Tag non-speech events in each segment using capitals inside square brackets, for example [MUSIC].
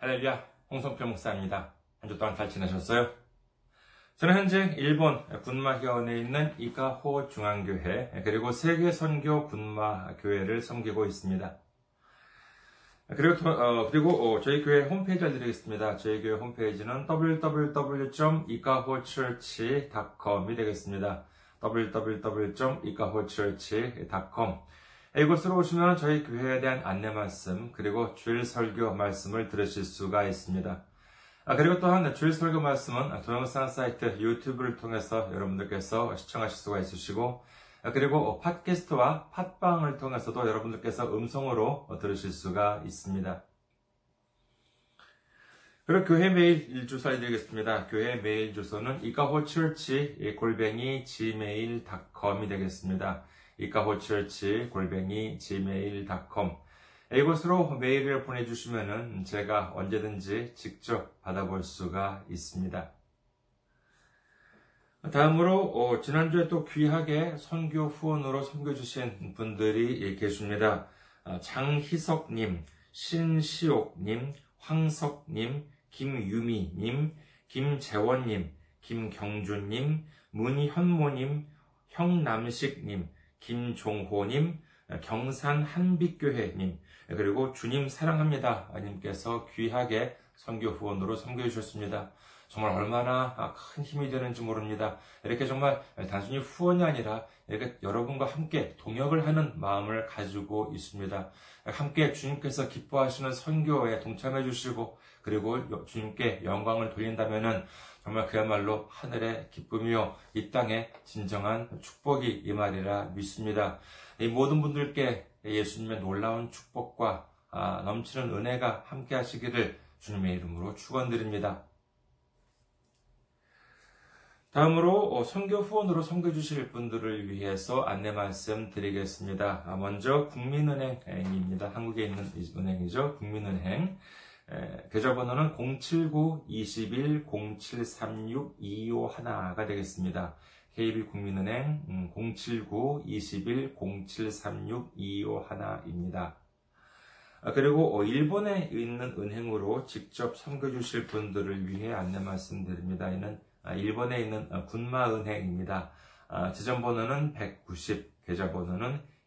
할렐루야, 홍성표 목사입니다. 한 주 동안 잘 지내셨어요? 저는 현재 일본 군마현에 있는 이카호 중앙교회 그리고 세계선교 군마교회를 섬기고 있습니다. 그리고, 어, 그리고 어, 저희 교회 홈페이지 알려드리겠습니다. 저희 교회 홈페이지는 www.ikahochurch.com이 되겠습니다. www.ikahochurch.com 이곳으로 오시면 저희 교회에 대한 안내 말씀, 그리고 주일 설교 말씀을 들으실 수가 있습니다. 아, 그리고 또한 주일 설교 말씀은 동영상 사이트 유튜브를 통해서 여러분들께서 시청하실 수가 있으시고, 아, 그리고 팟캐스트와 팟빵을 통해서도 여러분들께서 음성으로 들으실 수가 있습니다. 그리고 교회 메일 주소 알려드리겠습니다. 교회 메일 주소는 이카호처치 골뱅이 gmail.com이 되겠습니다. 이카호처치 골뱅이 gmail.com 이곳으로 메일을 보내주시면 제가 언제든지 직접 받아볼 수가 있습니다. 다음으로 어, 지난주에 또 귀하게 선교 후원으로 섬겨주신 분들이 계십니다. 아, 장희석님, 신시옥님, 황석님, 김유미님, 김재원님, 김경준님, 문현모님, 형남식님, 김종호님, 경산 한빛교회님, 그리고 주님 사랑합니다. 님께서 귀하게 선교 후원으로 섬겨 주셨습니다. 정말 얼마나 큰 힘이 되는지 모릅니다. 이렇게 정말 단순히 후원이 아니라 이렇게 여러분과 함께 동역을 하는 마음을 가지고 있습니다. 함께 주님께서 기뻐하시는 선교에 동참해 주시고 그리고 주님께 영광을 돌린다면은 정말 그야말로 하늘의 기쁨이요 이 땅에 진정한 축복이 임하리라 믿습니다. 이 모든 분들께 예수님의 놀라운 축복과 아, 넘치는 은혜가 함께 하시기를 주님의 이름으로 축원드립니다. 다음으로 선교 후원으로 섬겨 주실 분들을 위해서 안내 말씀 드리겠습니다. 아, 먼저 국민은행입니다. 한국에 있는 은행이죠. 국민은행. 계좌번호는 079-21-0736-251가 되겠습니다. KB국민은행 079-21-0736-251입니다. 아, 그리고 어, 일본에 있는 은행으로 직접 섬겨주실 분들을 위해 안내 말씀드립니다. 이는 아, 일본에 있는 어, 군마은행입니다. 아, 지점번호는 190, 계좌번호는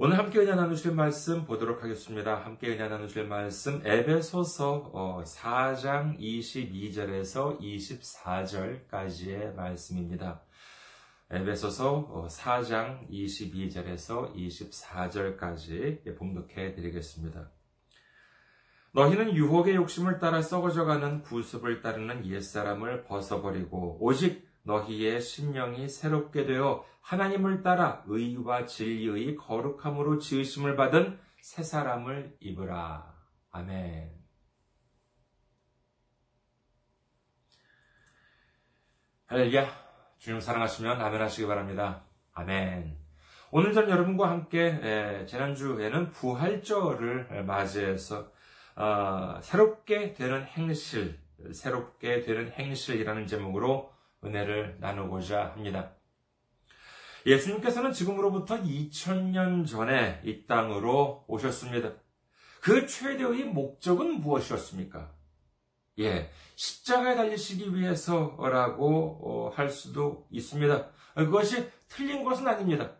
오늘 함께 은혜 나누실 말씀 보도록 하겠습니다. 함께 은혜 나누실 말씀 에베소서 4장 22절에서 24절까지의 말씀입니다. 에베소서 4장 22절에서 24절까지 봉독해 드리겠습니다. 너희는 유혹의 욕심을 따라 썩어져가는 구습을 따르는 옛사람을 벗어버리고 오직 너희의 심령이 새롭게 되어 하나님을 따라 의와 진리의 거룩함으로 지으심을 받은 새 사람을 입으라. 아멘. 할렐루야. 주님 사랑하시면 아멘 하시기 바랍니다. 아멘. 오늘 전 여러분과 함께 지난주에는 부활절을 맞이해서 어, 새롭게 되는 행실, 새롭게 되는 행실이라는 제목으로 은혜를 나누고자 합니다. 예수님께서는 지금으로부터 2000년 전에 이 땅으로 오셨습니다. 그 최대의 목적은 무엇이었습니까? 예, 십자가에 달리시기 위해서라고 어, 할 수도 있습니다. 그것이 틀린 것은 아닙니다.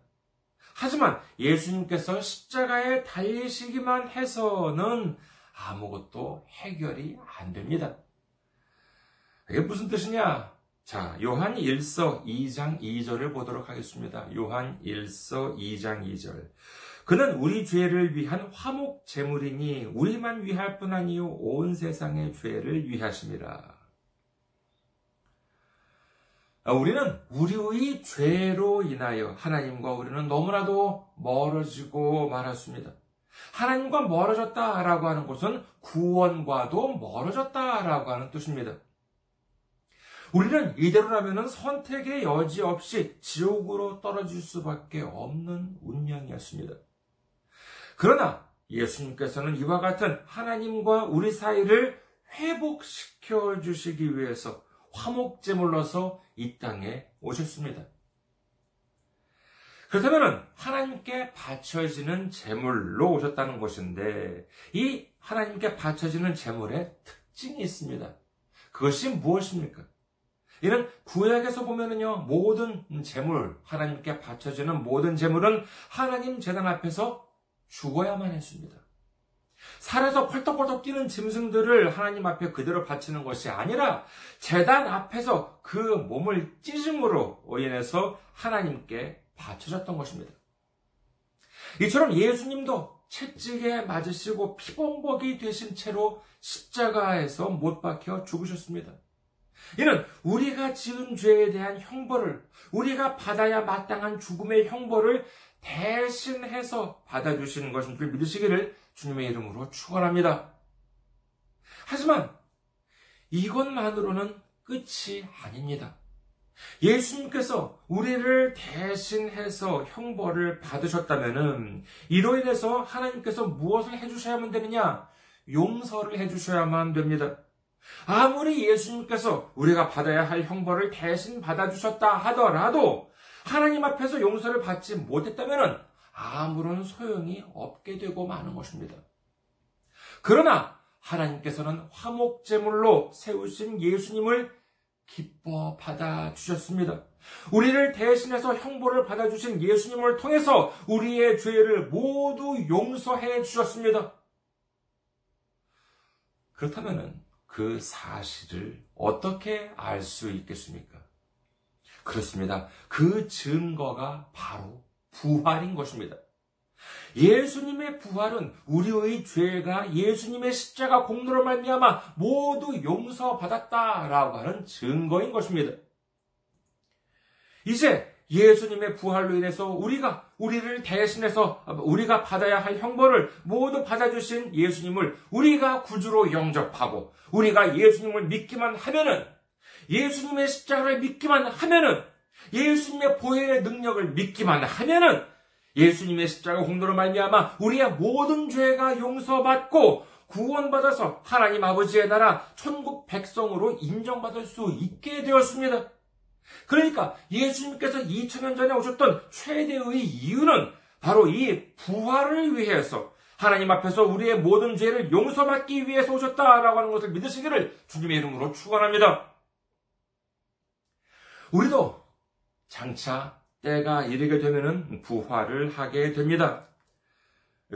하지만 예수님께서 십자가에 달리시기만 해서는 아무것도 해결이 안 됩니다. 이게 무슨 뜻이냐? 자, 요한 1서 2장 2절을 보도록 하겠습니다. 요한 1서 2장 2절. 그는 우리 죄를 위한 화목 제물이니 우리만 위할 뿐 아니요 온 세상의 죄를 위하심이라. 아, 우리는 우리의 죄로 인하여 하나님과 우리는 너무나도 멀어지고 말았습니다. 하나님과 멀어졌다라고 하는 것은 구원과도 멀어졌다라고 하는 뜻입니다. 우리는 이대로라면 선택의 여지 없이 지옥으로 떨어질 수밖에 없는 운명이었습니다. 그러나 예수님께서는 이와 같은 하나님과 우리 사이를 회복시켜 주시기 위해서 화목제물로서 이 땅에 오셨습니다. 그렇다면 하나님께 바쳐지는 제물로 오셨다는 것인데 이 하나님께 바쳐지는 제물의 특징이 있습니다. 그것이 무엇입니까? 이는 구약에서 보면은요 모든 제물 하나님께 바쳐지는 모든 제물은 하나님 재단 앞에서 죽어야만 했습니다. 살에서 펄떡펄떡 뛰는 짐승들을 하나님 앞에 그대로 바치는 것이 아니라 재단 앞에서 그 몸을 찢음으로 인해서 하나님께 바쳐졌던 것입니다. 이처럼 예수님도 채찍에 맞으시고 피범벅이 되신 채로 십자가에서 못 박혀 죽으셨습니다. 이는 우리가 지은 죄에 대한 형벌을, 우리가 받아야 마땅한 죽음의 형벌을 대신해서 받아주시는 줄 믿으시기를 주님의 이름으로 축원합니다. 하지만 이것만으로는 끝이 아닙니다. 예수님께서 우리를 대신해서 형벌을 받으셨다면 이로 인해서 하나님께서 무엇을 해주셔야만 되느냐? 용서를 해주셔야만 됩니다. 아무리 예수님께서 우리가 받아야 할 형벌을 대신 받아주셨다 하더라도 하나님 앞에서 용서를 받지 못했다면 아무런 소용이 없게 되고 마는 것입니다. 그러나 하나님께서는 화목제물로 세우신 예수님을 기뻐 받아주셨습니다. 우리를 대신해서 형벌을 받아주신 예수님을 통해서 우리의 죄를 모두 용서해 주셨습니다. 그렇다면 그 사실을 어떻게 알 수 있겠습니까? 그렇습니다. 그 증거가 바로 부활인 것입니다. 예수님의 부활은 우리의 죄가 예수님의 십자가 공로로 말미암아 모두 용서받았다라고 하는 증거인 것입니다. 이제 예수님의 부활로 인해서 우리가 우리를 대신해서 우리가 받아야 할 형벌을 모두 받아주신 예수님을 우리가 구주로 영접하고 우리가 예수님을 믿기만 하면은 예수님의 십자가를 믿기만 하면은 예수님의 보혈의 능력을 믿기만 하면은 예수님의 십자가 공로로 말미암아 우리의 모든 죄가 용서받고 구원받아서 하나님 아버지의 나라 천국 백성으로 인정받을 수 있게 되었습니다. 그러니까 예수님께서 2000년 전에 오셨던 최대의 이유는 바로 이 부활을 위해서 하나님 앞에서 우리의 모든 죄를 용서받기 위해서 오셨다라고 하는 것을 믿으시기를 주님의 이름으로 축원합니다. 우리도 장차 때가 이르게 되면은 부활을 하게 됩니다.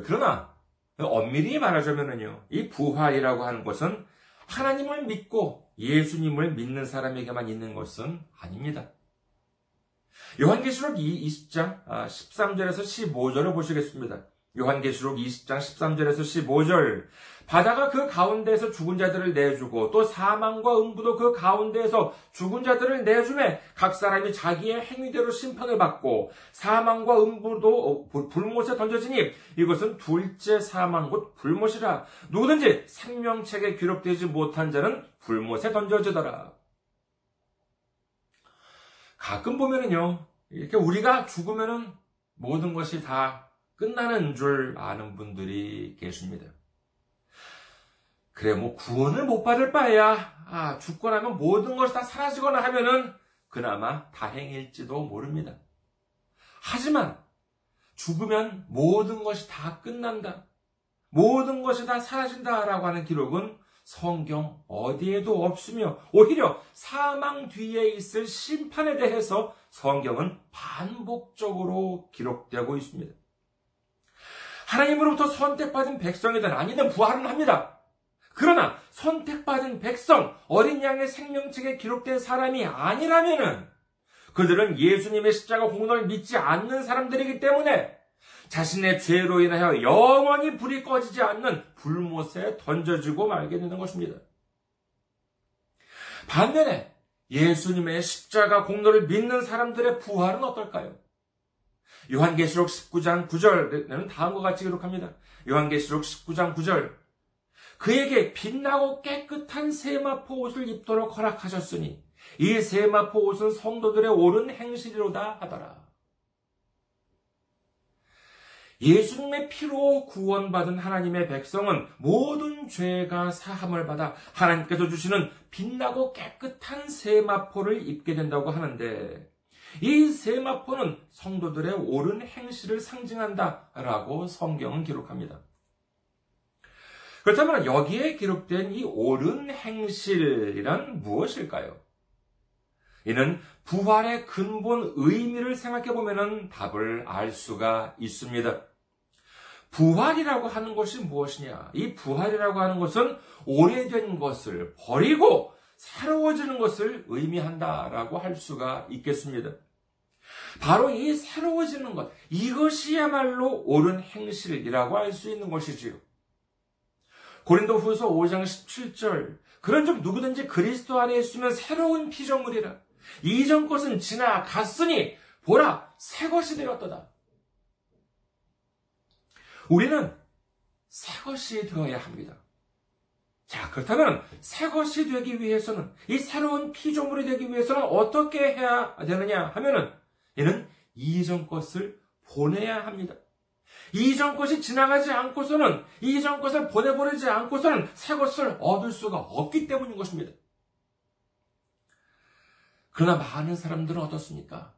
그러나 엄밀히 말하자면은요, 이 부활이라고 하는 것은 하나님을 믿고 예수님을 믿는 사람에게만 있는 것은 아닙니다. 요한계시록 20장 13절에서 아, 15절을 보시겠습니다. 요한계시록 20장 13절에서 15절 바다가 그 가운데에서 죽은 자들을 내주고 또 사망과 음부도 그 가운데에서 죽은 자들을 내주매 각 사람이 자기의 행위대로 심판을 받고 사망과 음부도 어, 불못에 던져지니 이것은 둘째 사망 곧 불못이라 누구든지 생명책에 기록되지 못한 자는 불못에 던져지더라. 가끔 보면은요 이렇게 우리가 죽으면은 모든 것이 다 끝나는 줄 아는 분들이 계십니다. 그래, 뭐 구원을 못 받을 바에야 아, 죽고 나면 모든 것이 다 사라지거나 하면은 그나마 다행일지도 모릅니다. 하지만 죽으면 모든 것이 다 끝난다. 모든 것이 다 사라진다라고 하는 기록은 성경 어디에도 없으며 오히려 사망 뒤에 있을 심판에 대해서 성경은 반복적으로 기록되고 있습니다. 하나님으로부터 선택받은 백성이든 아니든 부활은 합니다. 그러나 선택받은 백성, 어린 양의 생명책에 기록된 사람이 아니라면은 그들은 예수님의 십자가 공로를 믿지 않는 사람들이기 때문에 자신의 죄로 인하여 영원히 불이 꺼지지 않는 불못에 던져지고 말게 되는 것입니다. 반면에 예수님의 십자가 공로를 믿는 사람들의 부활은 어떨까요? 요한계시록 19장 9절에는 다음과 같이 기록합니다. 요한계시록 19장 9절. 그에게 빛나고 깨끗한 세마포 옷을 입도록 허락하셨으니 이 세마포 옷은 성도들의 옳은 행실이로다 하더라. 예수님의 피로 구원받은 하나님의 백성은 모든 죄가 사함을 받아 하나님께서 주시는 빛나고 깨끗한 세마포를 입게 된다고 하는데 이 세마포는 성도들의 옳은 행실을 상징한다라고 성경은 기록합니다. 그렇다면 여기에 기록된 이 옳은 행실이란 무엇일까요? 이는 부활의 근본 의미를 생각해 보면 답을 알 수가 있습니다. 부활이라고 하는 것이 무엇이냐? 이 부활이라고 하는 것은 오래된 것을 버리고 새로워지는 것을 의미한다라고 할 수가 있겠습니다. 바로 이 새로워지는 것, 이것이야말로 옳은 행실이라고 할 수 있는 것이지요. 고린도 후서 5장 17절, 그런 즉 누구든지 그리스도 안에 있으면 새로운 피조물이라. 이전 것은 지나갔으니, 보라, 새 것이 되었도다. 우리는 새 것이 되어야 합니다. 자, 그렇다면 새 것이 되기 위해서는 이 새로운 피조물이 되기 위해서는 어떻게 해야 되느냐 하면은 이는 이전 것을 보내야 합니다. 이전 것이 지나가지 않고서는 이전 것을 보내버리지 않고서는 새 것을 얻을 수가 없기 때문인 것입니다. 그러나 많은 사람들은 어떻습니까?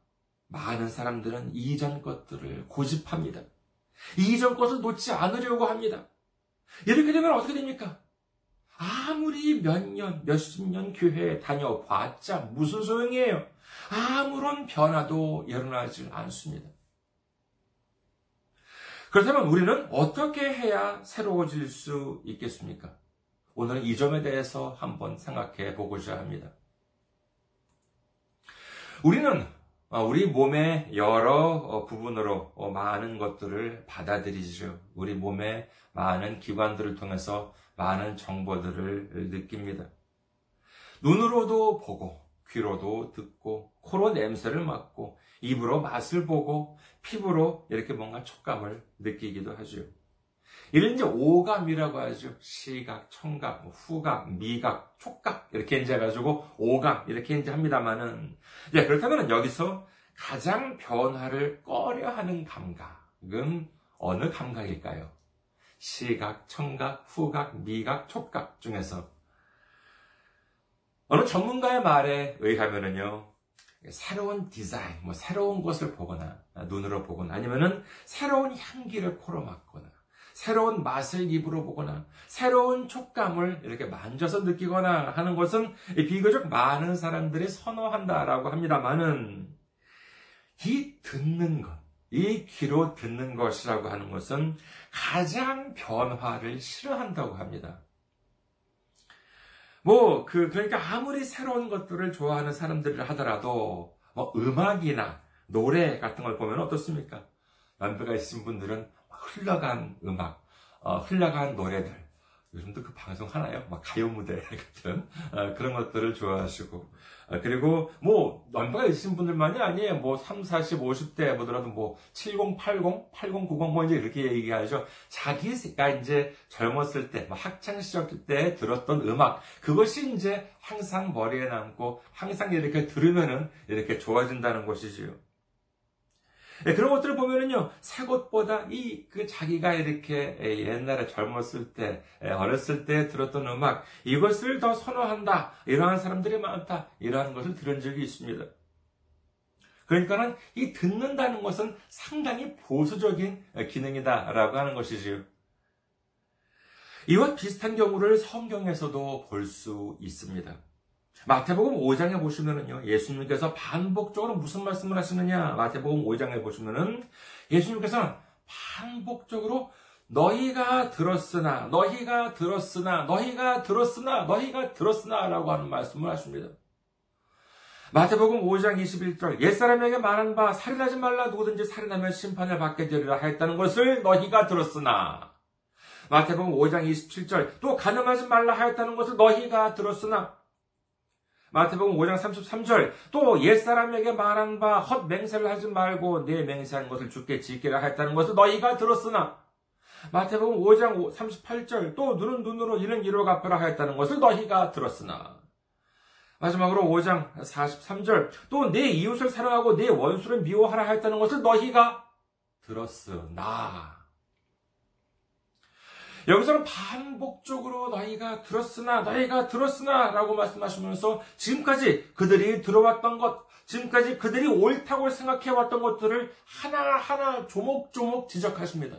많은 사람들은 이전 것들을 고집합니다. 이전 것을 놓지 않으려고 합니다. 이렇게 되면 어떻게 됩니까? 아무리 몇 년, 몇십 년 교회에 다녀봤자 무슨 소용이에요? 아무런 변화도 일어나지 않습니다. 그렇다면 우리는 어떻게 해야 새로워질 수 있겠습니까? 오늘은 이 점에 대해서 한번 생각해 보고자 합니다. 우리는 어, 우리 몸의 여러 어, 부분으로 어, 많은 것들을 받아들이죠. 우리 몸의 많은 기관들을 통해서 많은 정보들을 느낍니다. 눈으로도 보고, 귀로도 듣고, 코로 냄새를 맡고, 입으로 맛을 보고, 피부로 이렇게 뭔가 촉감을 느끼기도 하죠. 이를 이제 오감이라고 하죠. 시각, 청각, 뭐 후각, 미각, 촉각 이렇게 이제 가지고 오감 이렇게 이제 합니다만은 예, 그렇다면 여기서 가장 변화를 꺼려하는 감각은 어느 감각일까요? 시각, 청각, 후각, 미각, 촉각 중에서 어느 전문가의 말에 의하면은요, 새로운 디자인, 뭐 새로운 것을 보거나 눈으로 보거나 아니면은 새로운 향기를 코로 맡거나 새로운 맛을 입으로 보거나 새로운 촉감을 이렇게 만져서 느끼거나 하는 것은 비교적 많은 사람들이 선호한다라고 합니다만은 이 듣는 것, 이 귀로 듣는 것이라고 하는 것은 가장 변화를 싫어한다고 합니다. 뭐, 그, 그러니까 아무리 새로운 것들을 좋아하는 사람들을 하더라도, 뭐, 음악이나 노래 같은 걸 보면 어떻습니까? 연배가 있으신 분들은 흘러간 음악, 어, 흘러간 노래들, 요즘도 그 방송 하나요? 막 가요 무대 [LAUGHS] 같은 어, 그런 것들을 좋아하시고 어, 그리고 뭐 연배가 있으신 분들만이 아니에요. 뭐 3, 40, 50대 보더라도 뭐 70, 80, 80, 90 뭐 이제 이렇게 얘기하죠. 자기가 이제 젊었을 때, 뭐 학창 시절 때 들었던 음악 그것이 이제 항상 머리에 남고 항상 이렇게 들으면은 이렇게 좋아진다는 것이지요. 네, 그런 것들을 보면은요, 새 것보다 이, 그 자기가 이렇게 옛날에 젊었을 때, 어렸을 때 들었던 음악, 이것을 더 선호한다. 이러한 사람들이 많다. 이러한 것을 들은 적이 있습니다. 그러니까는 이 듣는다는 것은 상당히 보수적인 기능이다라고 하는 것이지요. 이와 비슷한 경우를 성경에서도 볼 수 있습니다. 마태복음 5장에 보시면은요, 예수님께서 반복적으로 무슨 말씀을 하시느냐? 마태복음 5장에 보시면은 예수님께서는 반복적으로 너희가 들었으나, 너희가 들었으나, 너희가 들었으나, 너희가 들었으나 라고 하는 말씀을 하십니다. 마태복음 5장 21절 옛사람에게 말한 바 살인하지 말라 누구든지 살인하면 심판을 받게 되리라 하였다는 것을 너희가 들었으나 마태복음 5장 27절 또 가늠하지 말라 하였다는 것을 너희가 들었으나 마태복음 5장 33절 또 옛사람에게 말한 바 헛 맹세를 하지 말고 내 맹세한 것을 주께 지키라 했다는 것을 너희가 들었으나. 마태복음 5장 38절 또 눈은 눈으로 이는 이로 갚으라 하였다는 것을 너희가 들었으나. 마지막으로 5장 43절 또 내 이웃을 사랑하고 내 원수를 미워하라 하였다는 것을 너희가 들었으나 여기서는 반복적으로 너희가 들었으나 너희가 들었으나 라고 말씀하시면서 지금까지 그들이 들어왔던 것 지금까지 그들이 옳다고 생각해왔던 것들을 하나하나 조목조목 지적하십니다.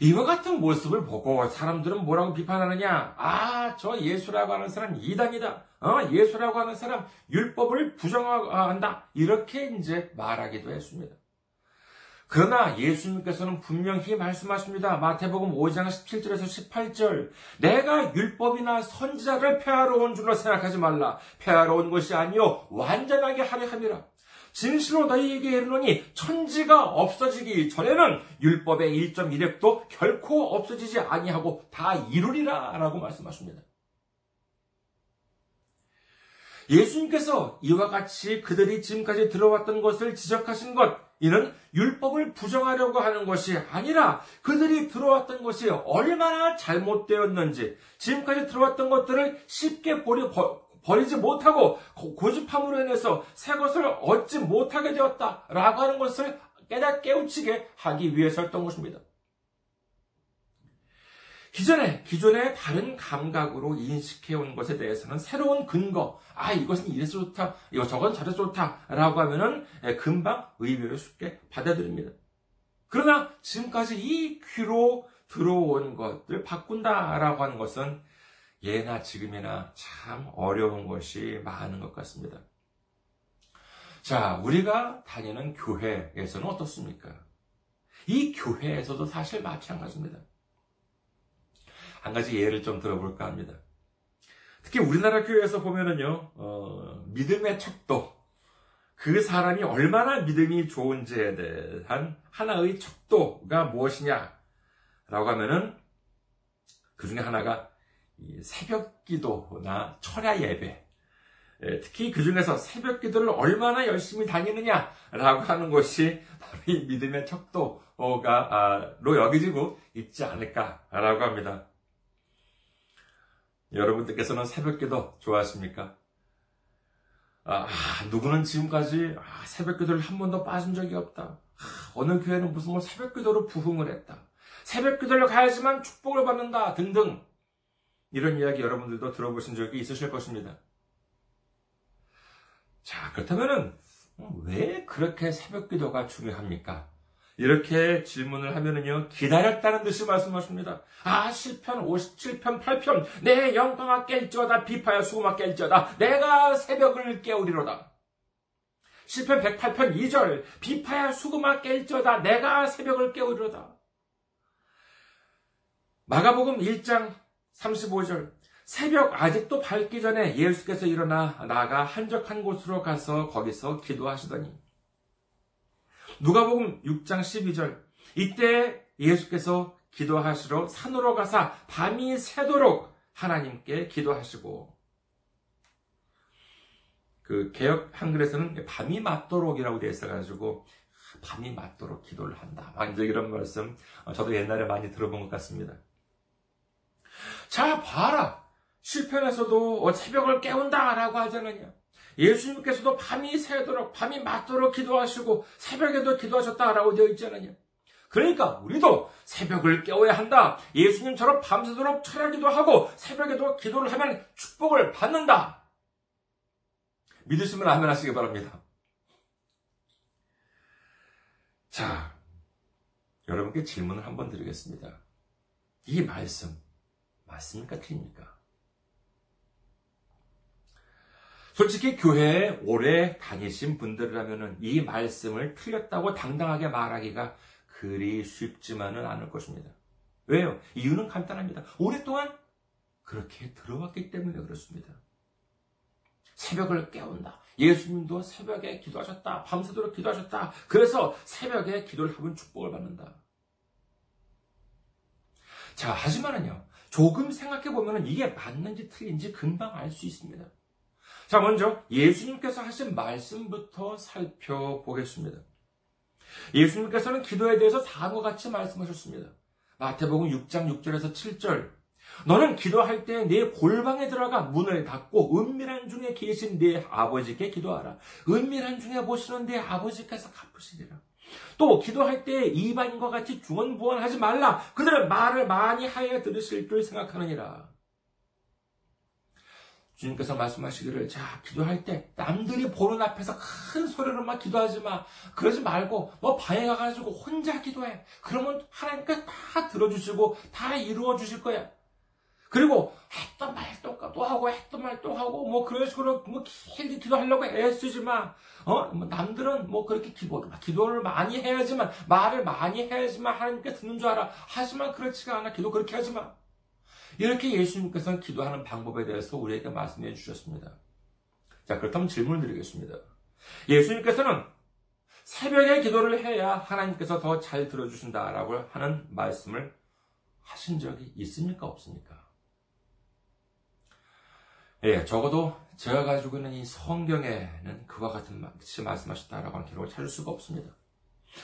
이와 같은 모습을 보고 사람들은 뭐라고 비판하느냐? 아, 저 예수라고 하는 사람 이단이다. 어, 예수라고 하는 사람 율법을 부정한다. 이렇게 이제 말하기도 했습니다. 그러나 예수님께서는 분명히 말씀하십니다. 마태복음 5장 17절에서 18절. 내가 율법이나 선지자를 폐하러 온 줄로 생각하지 말라. 폐하러 온 것이 아니요 완전하게 하려 함이라. 진실로 너희에게 이르노니 천지가 없어지기 전에는 율법의 1.1획도 결코 없어지지 아니하고 다 이루리라 라고 말씀하십니다. 예수님께서 이와 같이 그들이 지금까지 들어왔던 것을 지적하신 것, 이는 율법을 부정하려고 하는 것이 아니라 그들이 들어왔던 것이 얼마나 잘못되었는지, 지금까지 들어왔던 것들을 쉽게 버리, 버리지 못하고 고집함으로 인해서 새 것을 얻지 못하게 되었다라고 하는 것을 깨닫 깨우치게 하기 위해서였던 것입니다. 기존에, 기존의 다른 감각으로 인식해온 것에 대해서는 새로운 근거, 아, 이것은 이래서 좋다, 이거 저건 저래서 좋다, 라고 하면은 예, 금방 의미를 쉽게 받아들입니다. 그러나 지금까지 이 귀로 들어온 것들 바꾼다라고 하는 것은 예나 지금이나 참 어려운 것이 많은 것 같습니다. 자, 우리가 다니는 교회에서는 어떻습니까? 이 교회에서도 사실 마찬가지입니다. 한 가지 예를 좀 들어볼까 합니다. 특히 우리나라 교회에서 보면은요, 어, 믿음의 척도, 그 사람이 얼마나 믿음이 좋은지에 대한 하나의 척도가 무엇이냐, 라고 하면은, 그 중에 하나가 새벽 기도나 철야 예배, 예, 특히 그 중에서 새벽 기도를 얼마나 열심히 다니느냐라고 하는 것이 바로 이 믿음의 척도가로 여기지고 있지 않을까라고 합니다. 여러분들께서는 새벽 기도 좋아하십니까? 아, 누구는 지금까지 아, 새벽 기도를 한 번도 빠진 적이 없다. 아, 어느 교회는 무슨 뭐 새벽 기도로 부흥을 했다. 새벽 기도를 가야지만 축복을 받는다 등등 이런 이야기 여러분들도 들어보신 적이 있으실 것입니다. 자, 그렇다면은 왜 그렇게 새벽 기도가 중요합니까? 이렇게 질문을 하면은요, 기다렸다는 듯이 말씀하십니다. 아, 7편, 57편, 8편, 내 영광아 깰지어다, 비파야 수고마 깰지어다, 내가 새벽을 깨우리로다. 10편 108편 2절, 비파야 수고마 깰지어다, 내가 새벽을 깨우리로다. 마가복음 1장 35절. 새벽 아직도 밝기 전에 예수께서 일어나 나가 한적한 곳으로 가서 거기서 기도하시더니 누가복음 6장 12절. 이때 예수께서 기도하시러 산으로 가사 밤이 새도록 하나님께 기도하시고 그 개혁 한글에서는 밤이 맞도록이라고 되어 있어가지고 밤이 맞도록 기도를 한다. 완전 이런 말씀 저도 옛날에 많이 들어본 것 같습니다. 자, 봐라. 실편에서도 새벽을 깨운다라고 하잖아요. 예수님께서도 밤이 새도록, 밤이 맞도록 기도하시고 새벽에도 기도하셨다라고 되어 있잖아요. 그러니까 우리도 새벽을 깨워야 한다. 예수님처럼 밤새도록 철야기도 하고 새벽에도 기도를 하면 축복을 받는다. 믿으시면 아멘 하시기 바랍니다. 자, 여러분께 질문을 한번 드리겠습니다. 이 말씀, 맞습니까? 틀립니까? 솔직히 교회에 오래 다니신 분들이라면 이 말씀을 틀렸다고 당당하게 말하기가 그리 쉽지만은 않을 것입니다. 왜요? 이유는 간단합니다. 오랫동안 그렇게 들어왔기 때문에 그렇습니다. 새벽을 깨운다. 예수님도 새벽에 기도하셨다. 밤새도록 기도하셨다. 그래서 새벽에 기도를 하면 축복을 받는다. 자, 하지만은요. 조금 생각해 보면 이게 맞는지 틀린지 금방 알 수 있습니다. 자, 먼저 예수님께서 하신 말씀부터 살펴보겠습니다. 예수님께서는 기도에 대해서 다음과 같이 말씀하셨습니다. 마태복음 6장 6절에서 7절. 너는 기도할 때 내 골방에 들어가 문을 닫고 은밀한 중에 계신 내 아버지께 기도하라. 은밀한 중에 보시는 내 아버지께서 갚으시리라. 또 기도할 때 이반인과 같이 중언부언하지 말라. 그들은 말을 많이 하여 들으실 줄 생각하느니라. 주님께서 말씀하시기를 자 기도할 때 남들이 보는 앞에서 큰 소리로 막 기도하지 마 그러지 말고 뭐 방에 가가지고 혼자 기도해 그러면 하나님께서 다 들어주시고 다 이루어 주실 거야 그리고 했던 말또 하고 했던 말 또 하고 뭐 그런 식으로 뭐 길게 기도하려고 애쓰지 마. 어? 뭐 남들은 뭐 그렇게 기도를 기도를 많이 해야지만 말을 많이 해야지만 하나님께 듣는 줄 알아. 하지만 그렇지가 않아. 기도 그렇게 하지 마. 이렇게 예수님께서는 기도하는 방법에 대해서 우리에게 말씀해 주셨습니다. 자, 그렇다면 질문을 드리겠습니다. 예수님께서는 새벽에 기도를 해야 하나님께서 더 잘 들어주신다라고 하는 말씀을 하신 적이 있습니까? 없습니까? 예, 적어도 제가 가지고 있는 이 성경에는 그와 같은 말씀 말씀하셨다라고 하는 기록을 찾을 수가 없습니다.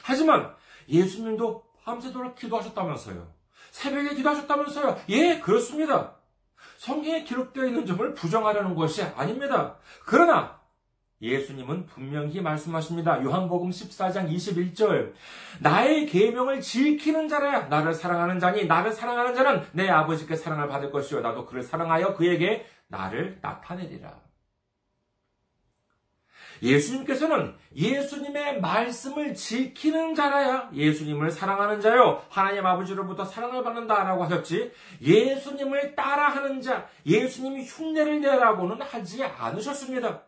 하지만 예수님도 밤새도록 기도하셨다면서요. 새벽에 기도하셨다면서요. 예, 그렇습니다. 성경에 기록되어 있는 점을 부정하려는 것이 아닙니다. 그러나 예수님은 분명히 말씀하십니다. 요한복음 14장 21절. 나의 계명을 지키는 자라야 나를 사랑하는 자니 나를 사랑하는 자는 내 아버지께 사랑을 받을 것이요 나도 그를 사랑하여 그에게 나를 나타내리라. 예수님께서는 예수님의 말씀을 지키는 자라야 예수님을 사랑하는 자요. 하나님 아버지로부터 사랑을 받는다라고 하셨지. 예수님을 따라하는 자, 예수님이 흉내를 내라고는 하지 않으셨습니다.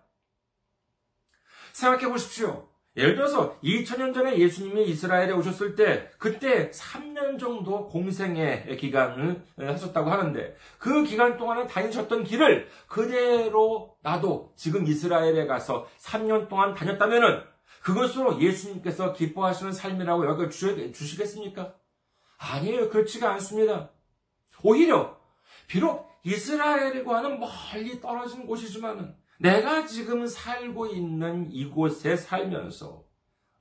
생각해 보십시오. 예를 들어서 2000년 전에 예수님이 이스라엘에 오셨을 때 그때 3년 정도 공생의 기간을 하셨다고 하는데 그 기간 동안에 다니셨던 길을 그대로 나도 지금 이스라엘에 가서 3년 동안 다녔다면은 그것으로 예수님께서 기뻐하시는 삶이라고 여겨 주시겠습니까? 아니에요. 그렇지가 않습니다. 오히려 비록 이스라엘과는 멀리 떨어진 곳이지만은 내가 지금 살고 있는 이곳에 살면서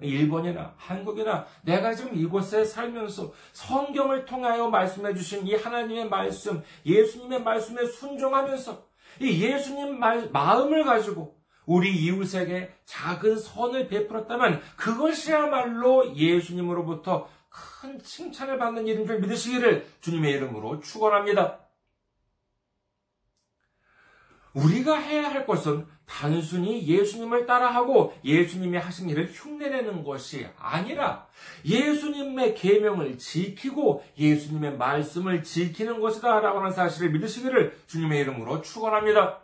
일본이나 한국이나 내가 지금 이곳에 살면서 성경을 통하여 말씀해 주신 이 하나님의 말씀, 예수님의 말씀에 순종하면서 이 예수님 말, 마음을 가지고 우리 이웃에게 작은 선을 베풀었다면 그것이야말로 예수님으로부터 큰 칭찬을 받는 일인 줄 믿으시기를 주님의 이름으로 축원합니다. 우리가 해야 할 것은 단순히 예수님을 따라하고 예수님이 하신 일을 흉내내는 것이 아니라 예수님의 계명을 지키고 예수님의 말씀을 지키는 것이다라고 하는 사실을 믿으시기를 주님의 이름으로 축원합니다.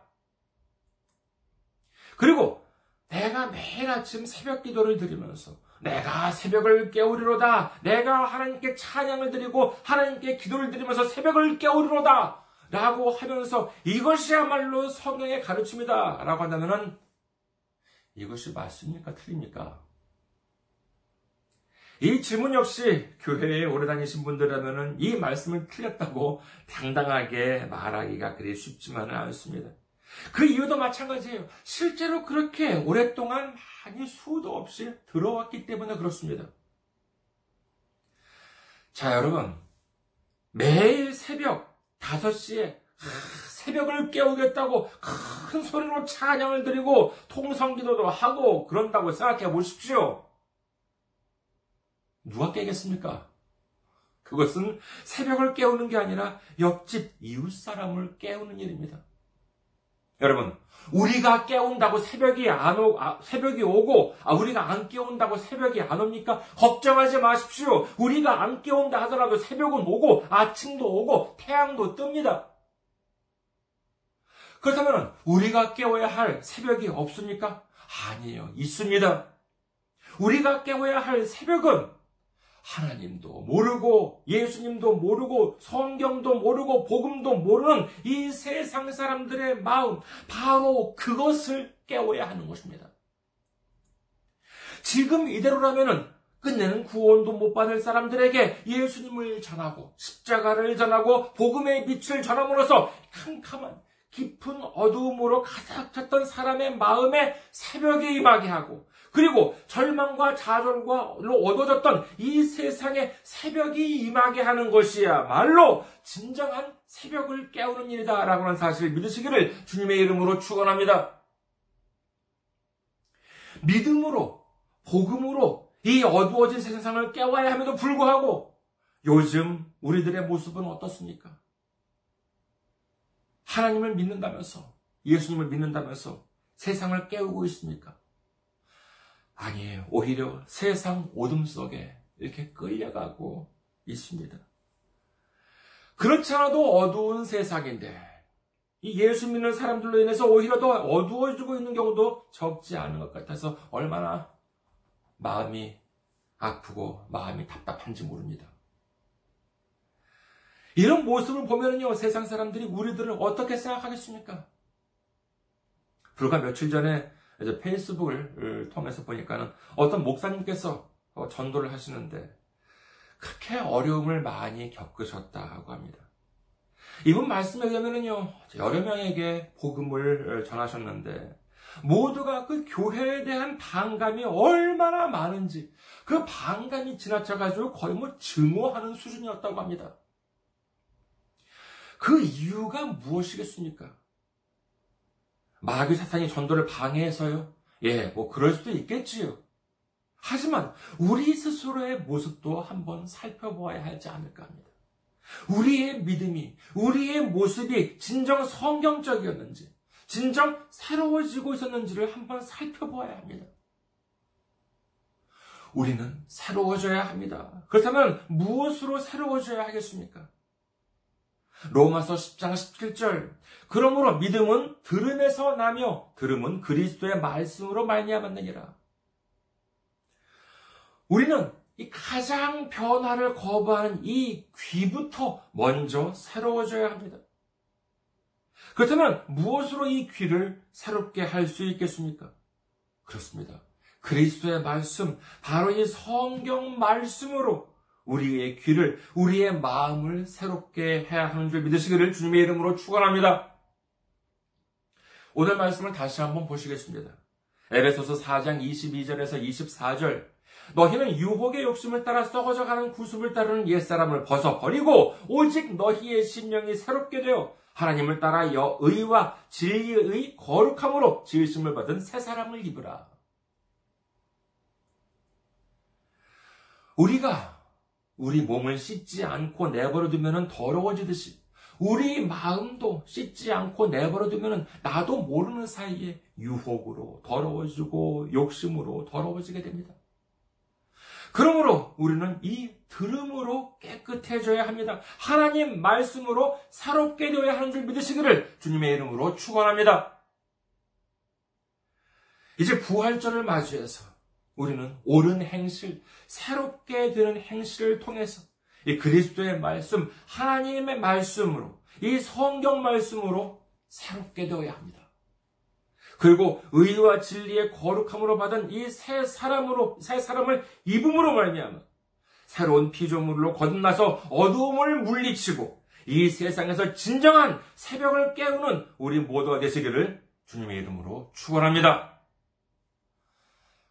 그리고 내가 매일 아침 새벽 기도를 드리면서 내가 새벽을 깨우리로다. 내가 하나님께 찬양을 드리고 하나님께 기도를 드리면서 새벽을 깨우리로다. 라고 하면서 이것이야말로 성경의 가르침이다. 라고 한다면 이것이 맞습니까? 틀립니까? 이 질문 역시 교회에 오래 다니신 분들이라면 이 말씀을 틀렸다고 당당하게 말하기가 그리 쉽지만은 않습니다. 그 이유도 마찬가지예요. 실제로 그렇게 오랫동안 많이 수도 없이 들어왔기 때문에 그렇습니다. 자, 여러분. 매일 새벽 5시에 새벽을 깨우겠다고 큰 소리로 찬양을 드리고 통성기도도 하고 그런다고 생각해 보십시오. 누가 깨겠습니까? 그것은 새벽을 깨우는 게 아니라 옆집 이웃 사람을 깨우는 일입니다. 여러분, 우리가 깨운다고 새벽이 안 오, 아, 새벽이 오고, 아, 우리가 안 깨운다고 새벽이 안 옵니까? 걱정하지 마십시오. 우리가 안 깨운다 하더라도 새벽은 오고, 아침도 오고, 태양도 뜹니다. 그렇다면, 우리가 깨워야 할 새벽이 없습니까? 아니에요. 있습니다. 우리가 깨워야 할 새벽은 하나님도 모르고 예수님도 모르고 성경도 모르고 복음도 모르는 이 세상 사람들의 마음 바로 그것을 깨워야 하는 것입니다. 지금 이대로라면은 끝내는 구원도 못 받을 사람들에게 예수님을 전하고 십자가를 전하고 복음의 빛을 전함으로써 캄캄한 깊은 어두움으로 가득 찼던 사람의 마음에 새벽이 임하게 하고 그리고 절망과 좌절과로 얻어졌던 이 세상에 새벽이 임하게 하는 것이야말로 진정한 새벽을 깨우는 일이다라고 하는 사실을 믿으시기를 주님의 이름으로 축원합니다. 믿음으로 복음으로 이 어두워진 세상을 깨워야 함에도 불구하고 요즘 우리들의 모습은 어떻습니까? 하나님을 믿는다면서 예수님을 믿는다면서 세상을 깨우고 있습니까? 아니에요. 오히려 세상 어둠 속에 이렇게 끌려가고 있습니다. 그렇지 않아도 어두운 세상인데 이 예수 믿는 사람들로 인해서 오히려 더 어두워지고 있는 경우도 적지 않은 것 같아서 얼마나 마음이 아프고 마음이 답답한지 모릅니다. 이런 모습을 보면요, 세상 사람들이 우리들을 어떻게 생각하겠습니까? 불과 며칠 전에 이제 페이스북을 통해서 보니까는 어떤 목사님께서 어, 전도를 하시는데 그렇게 어려움을 많이 겪으셨다고 합니다. 이분 말씀에 의하면요, 여러 명에게 복음을 전하셨는데, 모두가 그 교회에 대한 반감이 얼마나 많은지, 그 반감이 지나쳐가지고 거의 뭐 증오하는 수준이었다고 합니다. 그 이유가 무엇이겠습니까? 마귀 사탄이 전도를 방해해서요? 예, 뭐 그럴 수도 있겠지요. 하지만 우리 스스로의 모습도 한번 살펴보아야 하지 않을까 합니다. 우리의 믿음이, 우리의 모습이 진정 성경적이었는지, 진정 새로워지고 있었는지를 한번 살펴보아야 합니다. 우리는 새로워져야 합니다. 그렇다면 무엇으로 새로워져야 하겠습니까? 로마서 10장 17절. 그러므로 믿음은 들음에서 나며 들음은 그리스도의 말씀으로 말미암았느니라. 우리는 이 가장 변화를 거부하는 이 귀부터 먼저 새로워져야 합니다. 그렇다면 무엇으로 이 귀를 새롭게 할 수 있겠습니까? 그렇습니다. 그리스도의 말씀, 바로 이 성경 말씀으로 우리의 귀를, 우리의 마음을 새롭게 해야 하는 줄 믿으시기를 주님의 이름으로 축원합니다. 오늘 말씀을 다시 한번 보시겠습니다. 에베소서 4장 22절에서 24절. 너희는 유혹의 욕심을 따라 썩어져 가는 구습을 따르는 옛사람을 벗어버리고 오직 너희의 심령이 새롭게 되어 하나님을 따라 여의와 진리의 거룩함으로 지으심을 받은 새 사람을 입으라. 우리가 우리 몸을 씻지 않고 내버려 두면 더러워지듯이 우리 마음도 씻지 않고 내버려 두면 나도 모르는 사이에 유혹으로 더러워지고 욕심으로 더러워지게 됩니다. 그러므로 우리는 이 들음으로 깨끗해져야 합니다. 하나님 말씀으로 새롭게 되어야 하는 줄 믿으시기를 주님의 이름으로 축원합니다. 이제 부활절을 맞이해서 우리는 옳은 행실, 새롭게 되는 행실을 통해서 이 그리스도의 말씀, 하나님의 말씀으로, 이 성경 말씀으로 새롭게 되어야 합니다. 그리고 의와 진리의 거룩함으로 받은 이 새 사람으로 새 사람을 입음으로 말미암아 새로운 피조물로 거듭나서 어두움을 물리치고 이 세상에서 진정한 새벽을 깨우는 우리 모두가 되시기를 주님의 이름으로 축원합니다.